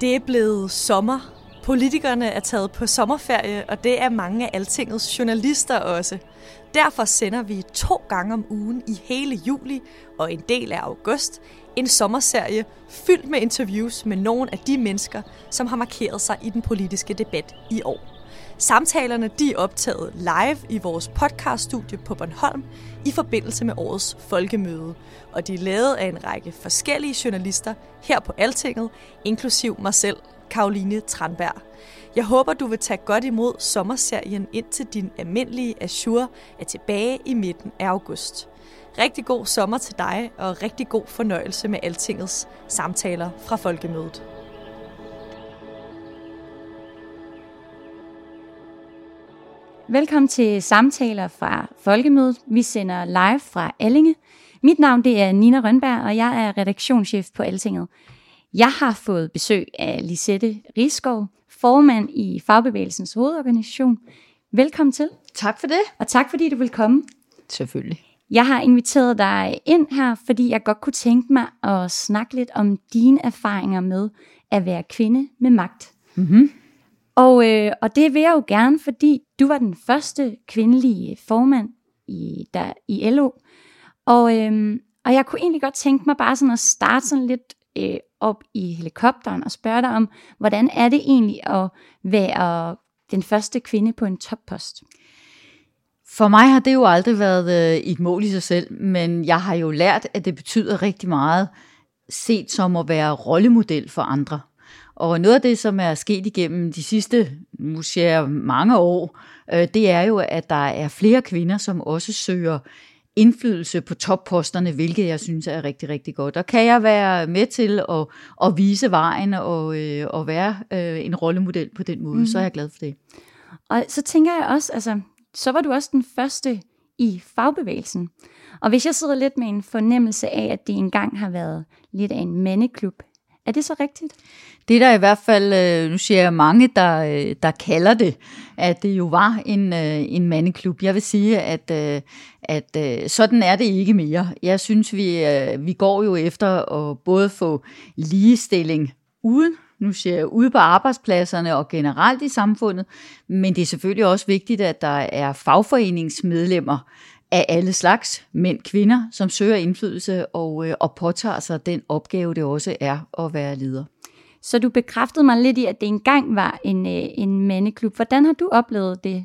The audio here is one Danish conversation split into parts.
Det er blevet sommer. Politikerne er taget på sommerferie, og det er mange af Altingets journalister også. Derfor sender vi to gange om ugen i hele juli og en del af august en sommerserie fyldt med interviews med nogle af de mennesker, som har markeret sig i den politiske debat i år. Samtalerne de er optaget live i vores podcaststudie på Bornholm i forbindelse med årets folkemøde, og de er lavet af en række forskellige journalister her på Altinget, inklusiv mig selv, Karoline Tranberg. Jeg håber, du vil tage godt imod sommerserien indtil din almindelige Azure er tilbage i midten af august. Rigtig god sommer til dig, og rigtig god fornøjelse med Altingets samtaler fra folkemødet. Velkommen til samtaler fra Folkemødet. Vi sender live fra Allinge. Mit navn det er Nina Rønberg, og jeg er redaktionschef på Altinget. Jeg har fået besøg af Lisette Riskov, formand i Fagbevægelsens hovedorganisation. Velkommen til. Tak for det. Og tak fordi du vil komme. Selvfølgelig. Jeg har inviteret dig ind her, fordi jeg godt kunne tænke mig at snakke lidt om dine erfaringer med at være kvinde med magt. Mm-hmm. Og, øh, og det vil jeg jo gerne, fordi du var den første kvindelige formand i, der, i LO. Og, øh, og jeg kunne egentlig godt tænke mig bare sådan at starte sådan lidt øh, op i helikopteren og spørge dig om, hvordan er det egentlig at være den første kvinde på en toppost? For mig har det jo aldrig været øh, et mål i sig selv, men jeg har jo lært, at det betyder rigtig meget set som at være rollemodel for andre. Og noget af det, som er sket igennem de sidste, nu siger jeg mange år, øh, det er jo, at der er flere kvinder, som også søger indflydelse på topposterne, hvilket jeg synes er rigtig, rigtig godt. Og kan jeg være med til at, at vise vejen og, øh, og være øh, en rollemodel på den måde, mm. så er jeg glad for det. Og så tænker jeg også, altså, så var du også den første i fagbevægelsen. Og hvis jeg sidder lidt med en fornemmelse af, at det engang har været lidt af en mandeklub, er det så rigtigt? Det er der i hvert fald, øh, nu siger jeg mange, der, øh, der kalder det, at det jo var en, øh, en mandeklub. Jeg vil sige, at, at sådan er det ikke mere. Jeg synes, vi, vi går jo efter at både få ligestilling uden nu siger jeg, ude på arbejdspladserne og generelt i samfundet, men det er selvfølgelig også vigtigt, at der er fagforeningsmedlemmer af alle slags, mænd, kvinder, som søger indflydelse og, og påtager sig den opgave, det også er at være leder. Så du bekræftede mig lidt i, at det engang var en, øh, en mandeklub. Hvordan har du oplevet det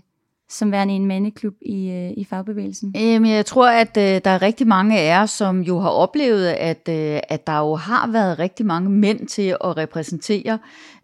som værende en mandeklub i, øh, i fagbevægelsen? Jamen, jeg tror, at øh, der er rigtig mange af jer, som jo har oplevet, at, øh, at der jo har været rigtig mange mænd til at repræsentere,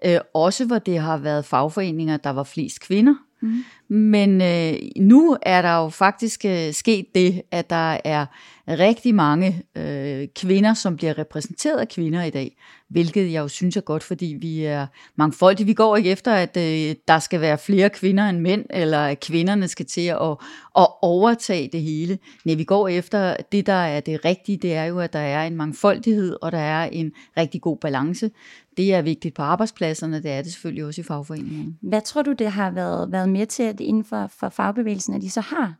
øh, også hvor det har været fagforeninger, der var flest kvinder. Mm. Men øh, nu er der jo faktisk øh, sket det, at der er rigtig mange øh, kvinder, som bliver repræsenteret af kvinder i dag, hvilket jeg jo synes er godt, fordi vi er mangfoldige. Vi går ikke efter, at øh, der skal være flere kvinder end mænd, eller at kvinderne skal til at, at overtage det hele. Nej, vi går efter det, der er det rigtige, det er jo, at der er en mangfoldighed, og der er en rigtig god balance. Det er vigtigt på arbejdspladserne, det er det selvfølgelig også i fagforeningerne. Hvad tror du, det har været, været med til, at inden for, for fagbevægelsen, at de så har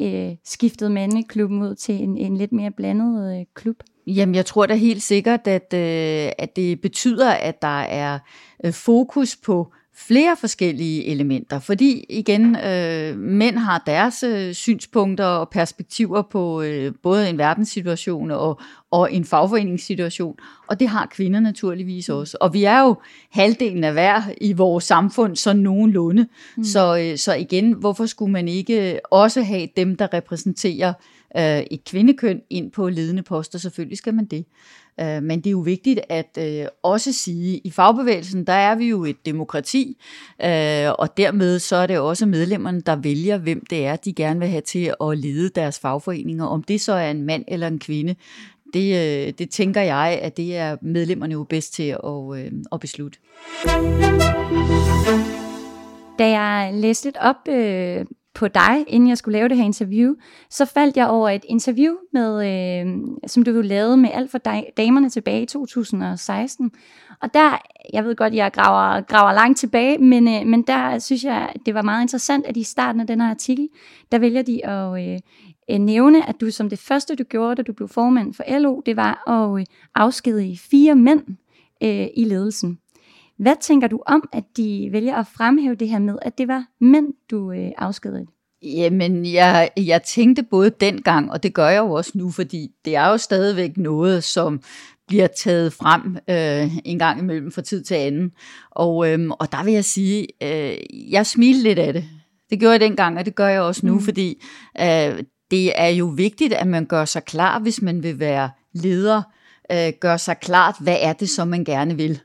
øh, skiftet mandeklubben ud til en, en lidt mere blandet øh, klub? Jamen, jeg tror da helt sikkert, at, øh, at det betyder, at der er øh, fokus på flere forskellige elementer, fordi igen, øh, mænd har deres øh, synspunkter og perspektiver på øh, både en verdenssituation og, og en fagforeningssituation, og det har kvinder naturligvis også. Og vi er jo halvdelen af hver i vores samfund, så nogenlunde. Mm. Så, øh, så igen, hvorfor skulle man ikke også have dem, der repræsenterer øh, et kvindekøn ind på ledende poster? Selvfølgelig skal man det. Øh, men det er jo vigtigt at øh, også sige, i fagbevægelsen, der er vi jo et demokrati, øh, og dermed så er det også medlemmerne, der vælger, hvem det er, de gerne vil have til at lede deres fagforeninger. Om det så er en mand eller en kvinde, det, øh, det tænker jeg, at det er medlemmerne jo bedst til at, øh, at beslutte. Da jeg læste lidt op øh, på dig, inden jeg skulle lave det her interview, så faldt jeg over et interview, med, øh, som du lavede med alt for damerne tilbage i 2016. Og der, jeg ved godt, jeg graver, graver langt tilbage, men, øh, men der synes jeg, det var meget interessant, at i starten af den her artikel, der vælger de at øh, øh nævne, at du som det første, du gjorde, da du blev formand for LO, det var at øh, afskedige fire mænd øh, i ledelsen. Hvad tænker du om, at de vælger at fremhæve det her med, at det var mænd, du øh, afskedede? Jamen, jeg, jeg tænkte både dengang, og det gør jeg jo også nu, fordi det er jo stadigvæk noget, som bliver taget frem øh, en gang imellem fra tid til anden. Og, øh, og der vil jeg sige, øh, jeg smilte lidt af det. Det gjorde jeg dengang, og det gør jeg også nu, mm. fordi øh, det er jo vigtigt, at man gør sig klar, hvis man vil være leder, øh, gør sig klart, hvad er det, som man gerne vil.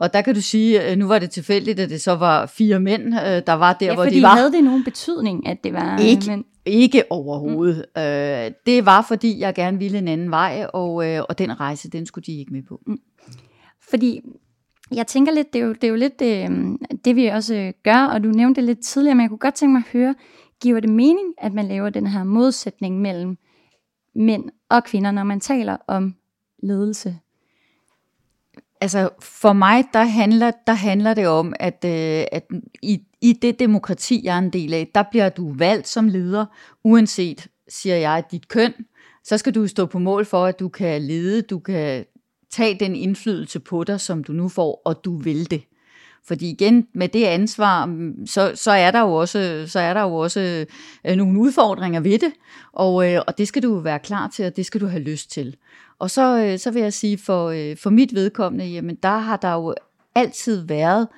Og der kan du sige, nu var det tilfældigt, at det så var fire mænd, øh, der var der, ja, hvor de var. havde det nogen betydning, at det var ikke, mænd? Ikke overhovedet. Mm. Øh, det var, fordi jeg gerne ville en anden vej, og, øh, og den rejse, den skulle de ikke med på. Mm. Fordi jeg tænker lidt, det er jo, det er jo lidt det, det, vi også gør, og du nævnte det lidt tidligere, men jeg kunne godt tænke mig at høre, giver det mening, at man laver den her modsætning mellem mænd og kvinder, når man taler om ledelse? Altså for mig, der handler, der handler det om, at, øh, at i, i det demokrati, jeg er en del af, der bliver du valgt som leder, uanset, siger jeg, dit køn. Så skal du stå på mål for, at du kan lede, du kan tage den indflydelse på dig, som du nu får, og du vil det. Fordi igen, med det ansvar, mm, så, så er der jo også, så er der jo også øh, nogle udfordringer ved det, og, øh, og det skal du være klar til, og det skal du have lyst til. Og så, øh, så vil jeg sige, for, øh, for mit vedkommende, jamen der har der jo altid været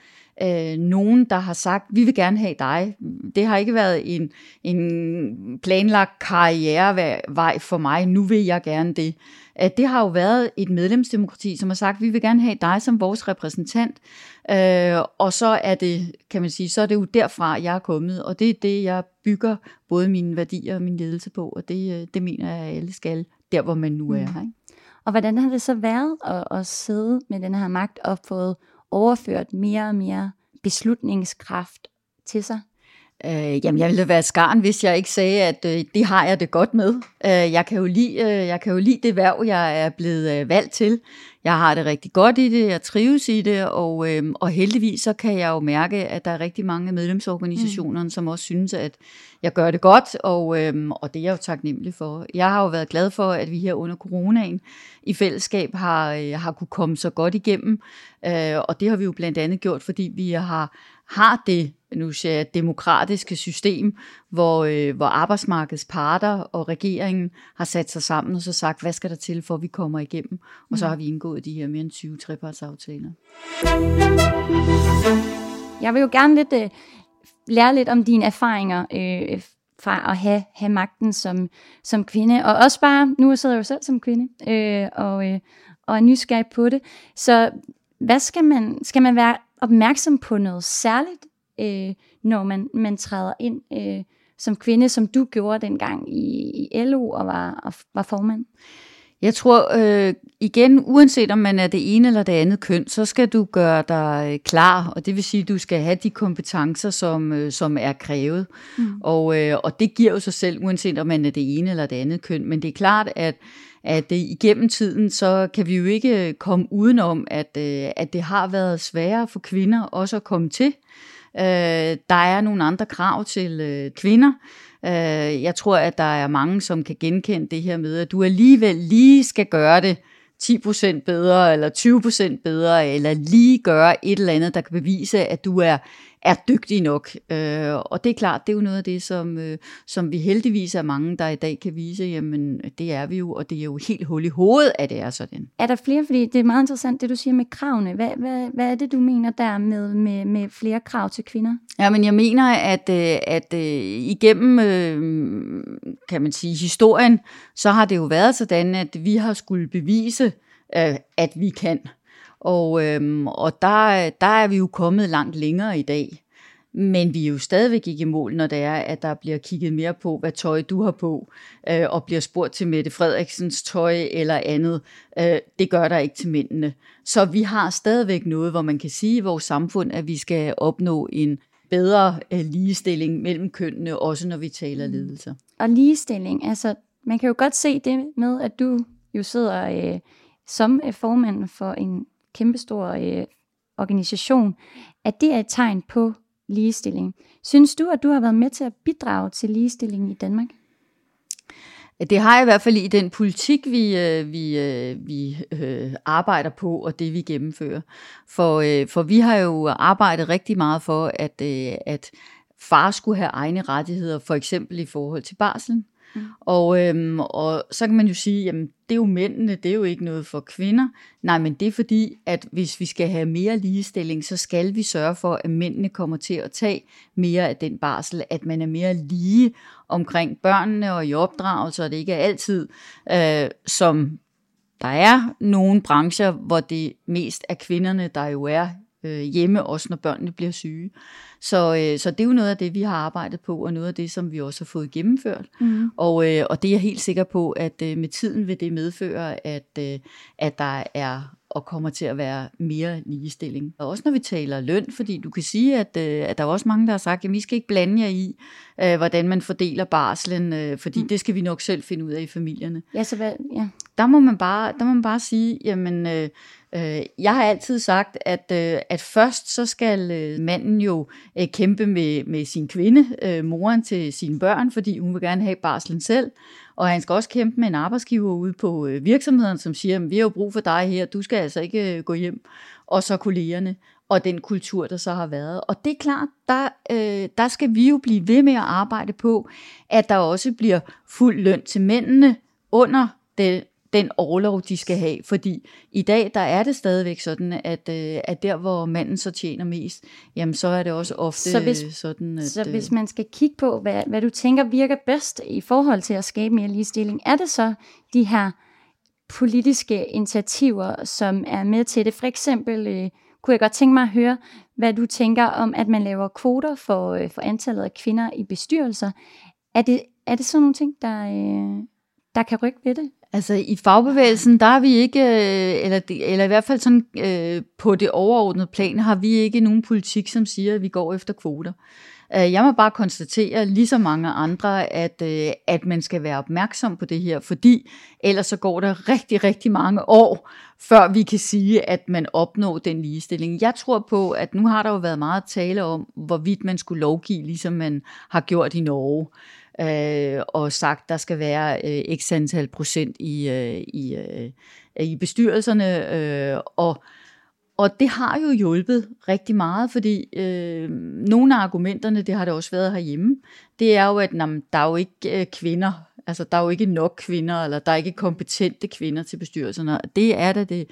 øh, nogen, der har sagt, vi vil gerne have dig. Det har ikke været en, en planlagt karrierevej for mig, nu vil jeg gerne det. At det har jo været et medlemsdemokrati, som har sagt, vi vil gerne have dig som vores repræsentant. Øh, og så er det, kan man sige, så er det jo derfra, jeg er kommet, og det er det, jeg bygger både mine værdier og min ledelse på, og det, øh, det mener jeg, at alle skal, der hvor man nu er. Mm. Ikke? Og hvordan har det så været at, at sidde med den her magt og fået overført mere og mere beslutningskraft til sig? Øh, jamen, jeg ville være skarn, hvis jeg ikke sagde, at øh, det har jeg det godt med. Øh, jeg, kan jo lide, øh, jeg kan jo lide det værv, jeg er blevet øh, valgt til. Jeg har det rigtig godt i det, jeg trives i det, og, øh, og heldigvis så kan jeg jo mærke, at der er rigtig mange medlemsorganisationer, mm. som også synes, at jeg gør det godt, og, øh, og det er jeg jo taknemmelig for. Jeg har jo været glad for, at vi her under coronaen i fællesskab har, øh, har kunne komme så godt igennem, øh, og det har vi jo blandt andet gjort, fordi vi har, har det nu siger jeg, demokratiske system, hvor, øh, hvor arbejdsmarkedets parter og regeringen har sat sig sammen og så sagt, hvad skal der til, for at vi kommer igennem? Og så mm. har vi indgået de her mere end 20 trepartsaftaler. Jeg vil jo gerne lidt øh, lære lidt om dine erfaringer øh, fra at have, have magten som, som kvinde, og også bare, nu sidder jeg jo selv som kvinde, øh, og, øh, og er nysgerrig på det. Så hvad skal man, skal man være opmærksom på noget særligt øh, når man, man træder ind øh, som kvinde, som du gjorde dengang i, i LO og var, og var formand? Jeg tror øh, igen, uanset om man er det ene eller det andet køn, så skal du gøre dig øh, klar, og det vil sige, at du skal have de kompetencer, som, øh, som er krævet. Mm. Og, øh, og det giver jo sig selv, uanset om man er det ene eller det andet køn. Men det er klart, at at det, igennem tiden, så kan vi jo ikke komme udenom, at, øh, at det har været sværere for kvinder også at komme til. Øh, der er nogle andre krav til øh, kvinder. Øh, jeg tror, at der er mange, som kan genkende det her med, at du alligevel lige skal gøre det 10% bedre, eller 20% bedre, eller lige gøre et eller andet, der kan bevise, at du er er dygtige nok. Øh, og det er klart, det er jo noget af det, som, øh, som vi heldigvis er mange, der i dag kan vise, jamen det er vi jo, og det er jo helt hul i hovedet, at det er sådan. Er der flere, fordi det er meget interessant, det du siger med kravene. Hvad, hvad, hvad er det, du mener der med, med, med flere krav til kvinder? Ja, men jeg mener, at, øh, at, at igennem, kan man sige, historien, så har det jo været sådan, at vi har skulle bevise, øh, at vi kan. Og, øhm, og der, der er vi jo kommet langt længere i dag. Men vi er jo stadigvæk ikke i mål, når det er, at der bliver kigget mere på, hvad tøj du har på, øh, og bliver spurgt til Mette Frederiksens tøj eller andet. Øh, det gør der ikke til mændene. Så vi har stadigvæk noget, hvor man kan sige i vores samfund, at vi skal opnå en bedre øh, ligestilling mellem kønnene, også når vi taler mm. ledelser. Og ligestilling, altså man kan jo godt se det med, at du jo sidder øh, som øh, formand for en kæmpestor øh, organisation, at det er et tegn på ligestilling. Synes du, at du har været med til at bidrage til ligestilling i Danmark? Det har jeg i hvert fald i den politik, vi, øh, vi, øh, vi øh, arbejder på, og det vi gennemfører. For, for vi har jo arbejdet rigtig meget for, at, at far skulle have egne rettigheder, for eksempel i forhold til barslen. Mm. Og, øhm, og så kan man jo sige, jamen det er jo mændene, det er jo ikke noget for kvinder. Nej, men det er fordi, at hvis vi skal have mere ligestilling, så skal vi sørge for, at mændene kommer til at tage mere af den barsel, at man er mere lige omkring børnene og i opdragelse, og det ikke er altid, øh, som der er nogle brancher, hvor det mest er kvinderne, der jo er øh, hjemme, også når børnene bliver syge. Så, øh, så det er jo noget af det, vi har arbejdet på, og noget af det, som vi også har fået gennemført. Mm. Og, øh, og det er jeg helt sikker på, at øh, med tiden vil det medføre, at, øh, at der er og kommer til at være mere ligestilling. Og også når vi taler løn, fordi du kan sige, at, øh, at der er også mange, der har sagt, at vi skal ikke blande jer i, øh, hvordan man fordeler barslen, øh, fordi mm. det skal vi nok selv finde ud af i familierne. Ja, så hvad, ja. Der må man bare, der må man bare sige, jamen, øh, øh, jeg har altid sagt, at, øh, at først så skal øh, manden jo øh, kæmpe med, med sin kvinde, øh, moren til sine børn, fordi hun vil gerne have barslen selv, og han skal også kæmpe med en arbejdsgiver ude på øh, virksomheden, som siger, vi har jo brug for dig her, du skal altså ikke øh, gå hjem. Og så kollegerne og den kultur, der så har været. Og det er klart, der, øh, der skal vi jo blive ved med at arbejde på, at der også bliver fuld løn til mændene under det, den overlov, de skal have. Fordi i dag, der er det stadigvæk sådan, at, øh, at der, hvor manden så tjener mest, jamen så er det også ofte så hvis, sådan, at... Så hvis man skal kigge på, hvad, hvad du tænker virker bedst i forhold til at skabe mere ligestilling, er det så de her politiske initiativer, som er med til det? For eksempel øh, kunne jeg godt tænke mig at høre, hvad du tænker om, at man laver kvoter for, øh, for antallet af kvinder i bestyrelser. Er det, er det sådan nogle ting, der, øh, der kan rykke ved det? Altså i fagbevægelsen, der er vi ikke, øh, eller, eller i hvert fald sådan øh, på det overordnede plan, har vi ikke nogen politik, som siger, at vi går efter kvoter. Øh, jeg må bare konstatere, ligesom mange andre, at, øh, at man skal være opmærksom på det her, fordi ellers så går der rigtig, rigtig mange år, før vi kan sige, at man opnår den ligestilling. Jeg tror på, at nu har der jo været meget tale om, hvorvidt man skulle lovgive, ligesom man har gjort i Norge øh, og sagt, der skal være øh, x antal procent i, øh, i, øh, i bestyrelserne. Øh, og, og det har jo hjulpet rigtig meget, fordi øh, nogle af argumenterne, det har det også været herhjemme, det er jo, at jamen, der er jo ikke øh, kvinder, altså der er jo ikke nok kvinder, eller der er ikke kompetente kvinder til bestyrelserne. Det er da det,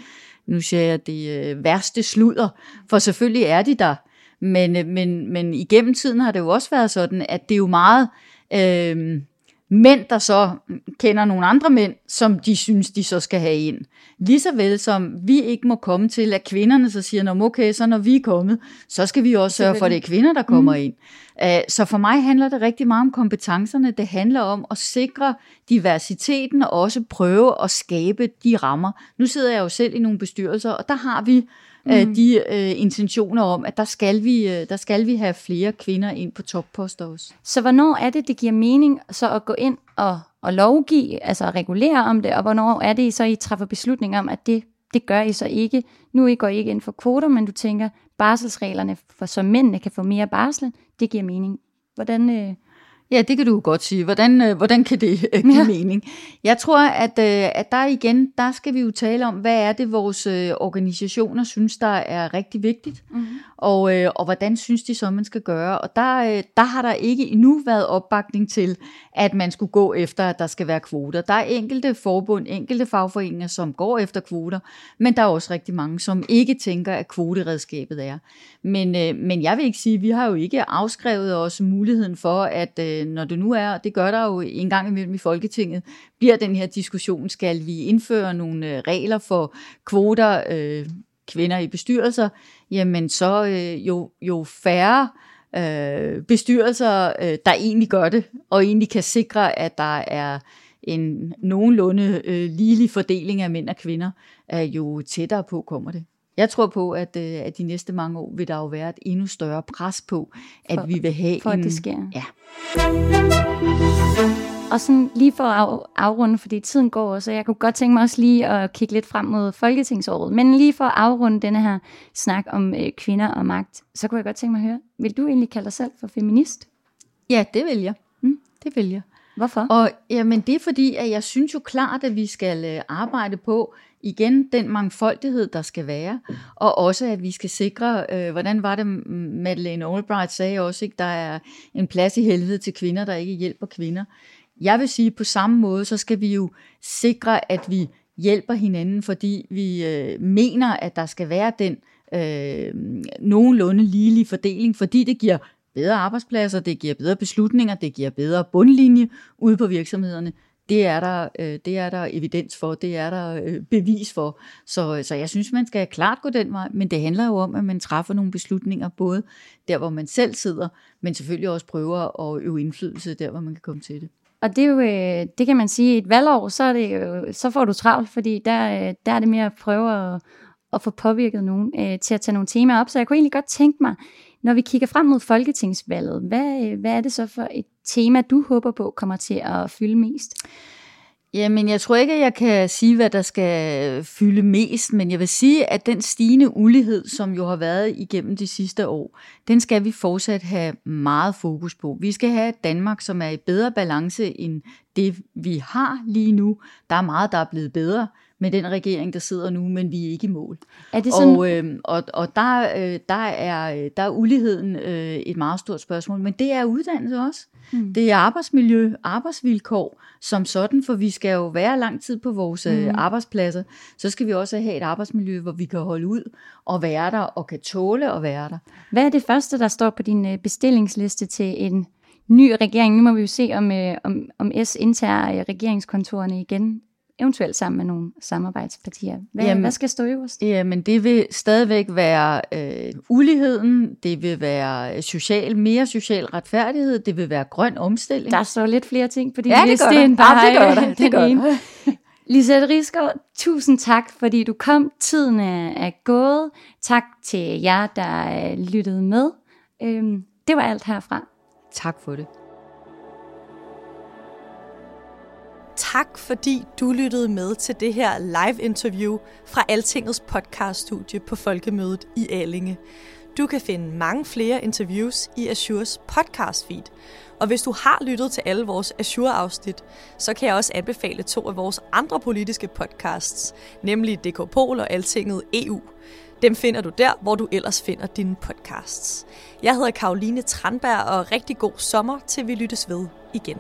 nu siger jeg, det øh, værste sludder, for selvfølgelig er de der. Men, øh, men, men igennem tiden har det jo også været sådan, at det er jo meget øh, mænd, der så kender nogle andre mænd, som de synes, de så skal have ind. Ligeså vel som vi ikke må komme til, at kvinderne så siger, okay, så når vi er kommet, så skal vi også sørge for, at det er kvinder, der kommer mm. ind. Uh, så for mig handler det rigtig meget om kompetencerne. Det handler om at sikre diversiteten og også prøve at skabe de rammer. Nu sidder jeg jo selv i nogle bestyrelser, og der har vi mm. de øh, intentioner om, at der skal, vi, øh, der skal vi have flere kvinder ind på topposter også. Så hvornår er det, det giver mening så at gå ind og, og lovgive, altså at regulere om det, og hvornår er det, I så I træffer beslutning om, at det, det gør I så ikke? Nu I går I ikke ind for kvoter, men du tænker, barselsreglerne, for så mændene kan få mere barsel, det giver mening. Hvordan, øh, Ja, det kan du godt sige. Hvordan, øh, hvordan kan det øh, give ja. mening? Jeg tror, at, øh, at der igen, der skal vi jo tale om, hvad er det, vores øh, organisationer synes, der er rigtig vigtigt, mm-hmm. og, øh, og hvordan synes de så, man skal gøre. Og der, øh, der har der ikke endnu været opbakning til, at man skulle gå efter, at der skal være kvoter. Der er enkelte forbund, enkelte fagforeninger, som går efter kvoter, men der er også rigtig mange, som ikke tænker, at kvoteredskabet er. Men, øh, men jeg vil ikke sige, vi har jo ikke afskrevet os muligheden for, at øh, øh, når det nu er, og det gør der jo en gang imellem i Folketinget, bliver den her diskussion, skal vi indføre nogle øh, regler for kvoter øh, kvinder i bestyrelser, jamen så øh, jo, jo færre øh, bestyrelser, øh, der egentlig gør det, og egentlig kan sikre, at der er en nogenlunde øh, ligelig fordeling af mænd og kvinder, er jo tættere på kommer det. Jeg tror på, at, øh, at de næste mange år vil der jo være et endnu større pres på, at For- vi vil have for en... at det sker. Ja. Og sådan lige for at af, afrunde, fordi tiden går, så jeg kunne godt tænke mig også lige at kigge lidt frem mod Folketingsåret. Men lige for at afrunde denne her snak om øh, kvinder og magt, så kunne jeg godt tænke mig at høre, vil du egentlig kalde dig selv for feminist? ja, det vil jeg. Mm, det vil jeg. Hvorfor? Og jamen, det er fordi, at jeg synes jo klart, at vi skal øh, arbejde på igen den mangfoldighed, der skal være, og også at vi skal sikre, øh, hvordan var det, Madeleine Albright sagde også, ikke, der er en plads i helvede til kvinder, der ikke hjælper kvinder. Jeg vil sige, på samme måde, så skal vi jo sikre, at vi hjælper hinanden, fordi vi øh, mener, at der skal være den øh, nogenlunde ligelig fordeling, fordi det giver bedre arbejdspladser, det giver bedre beslutninger, det giver bedre bundlinje ude på virksomhederne. Det er der, øh, det er der evidens for, det er der øh, bevis for. Så, så jeg synes, man skal klart gå den vej, men det handler jo om, at man træffer nogle beslutninger, både der, hvor man selv sidder, men selvfølgelig også prøver at øve indflydelse der, hvor man kan komme til det. Og det er jo, øh, det kan man sige, et valgår, så, er det jo, så får du travlt, fordi der, øh, der er det mere at prøve at, at få påvirket nogen øh, til at tage nogle temaer op. Så jeg kunne egentlig godt tænke mig, når vi kigger frem mod folketingsvalget, hvad, øh, hvad er det så for et tema, du håber på kommer til at fylde mest? Jamen, jeg tror ikke, at jeg kan sige, hvad der skal fylde mest, men jeg vil sige, at den stigende ulighed, som jo har været igennem de sidste år, den skal vi fortsat have meget fokus på. Vi skal have et Danmark, som er i bedre balance end det, vi har lige nu. Der er meget, der er blevet bedre med den regering, der sidder nu, men vi er ikke i mål. Er det sådan, Og, øh, og, og der, øh, der, er, der er uligheden øh, et meget stort spørgsmål, men det er uddannelse også. Mm. Det er arbejdsmiljø, arbejdsvilkår som sådan, for vi skal jo være lang tid på vores mm. arbejdspladser. Så skal vi også have et arbejdsmiljø, hvor vi kan holde ud og være der, og kan tåle at være der. Hvad er det første, der står på din øh, bestillingsliste til en ny regering? Nu må vi jo se, om, øh, om, om S indtager regeringskontorerne igen, eventuelt sammen med nogle samarbejdspartier. Hvad, Jamen, hvad skal stå øverst? Jamen, det vil stadigvæk være øh, uligheden, det vil være social, mere social retfærdighed, det vil være grøn omstilling. Der står lidt flere ting på din Ja, det liste end bare Ja, det gør øh, der. den Det gør der. Lisette Rigsgaard, tusind tak, fordi du kom. Tiden er, er gået. Tak til jer, der øh, lyttede med. Øhm, det var alt herfra. Tak for det. Tak fordi du lyttede med til det her live-interview fra Altingets podcaststudie på Folkemødet i Allinge. Du kan finde mange flere interviews i Azures podcast feed. Og hvis du har lyttet til alle vores Azure-afsnit, så kan jeg også anbefale to af vores andre politiske podcasts, nemlig DK Pol og Altinget EU. Dem finder du der, hvor du ellers finder dine podcasts. Jeg hedder Karoline Tranberg, og rigtig god sommer, til vi lyttes ved igen.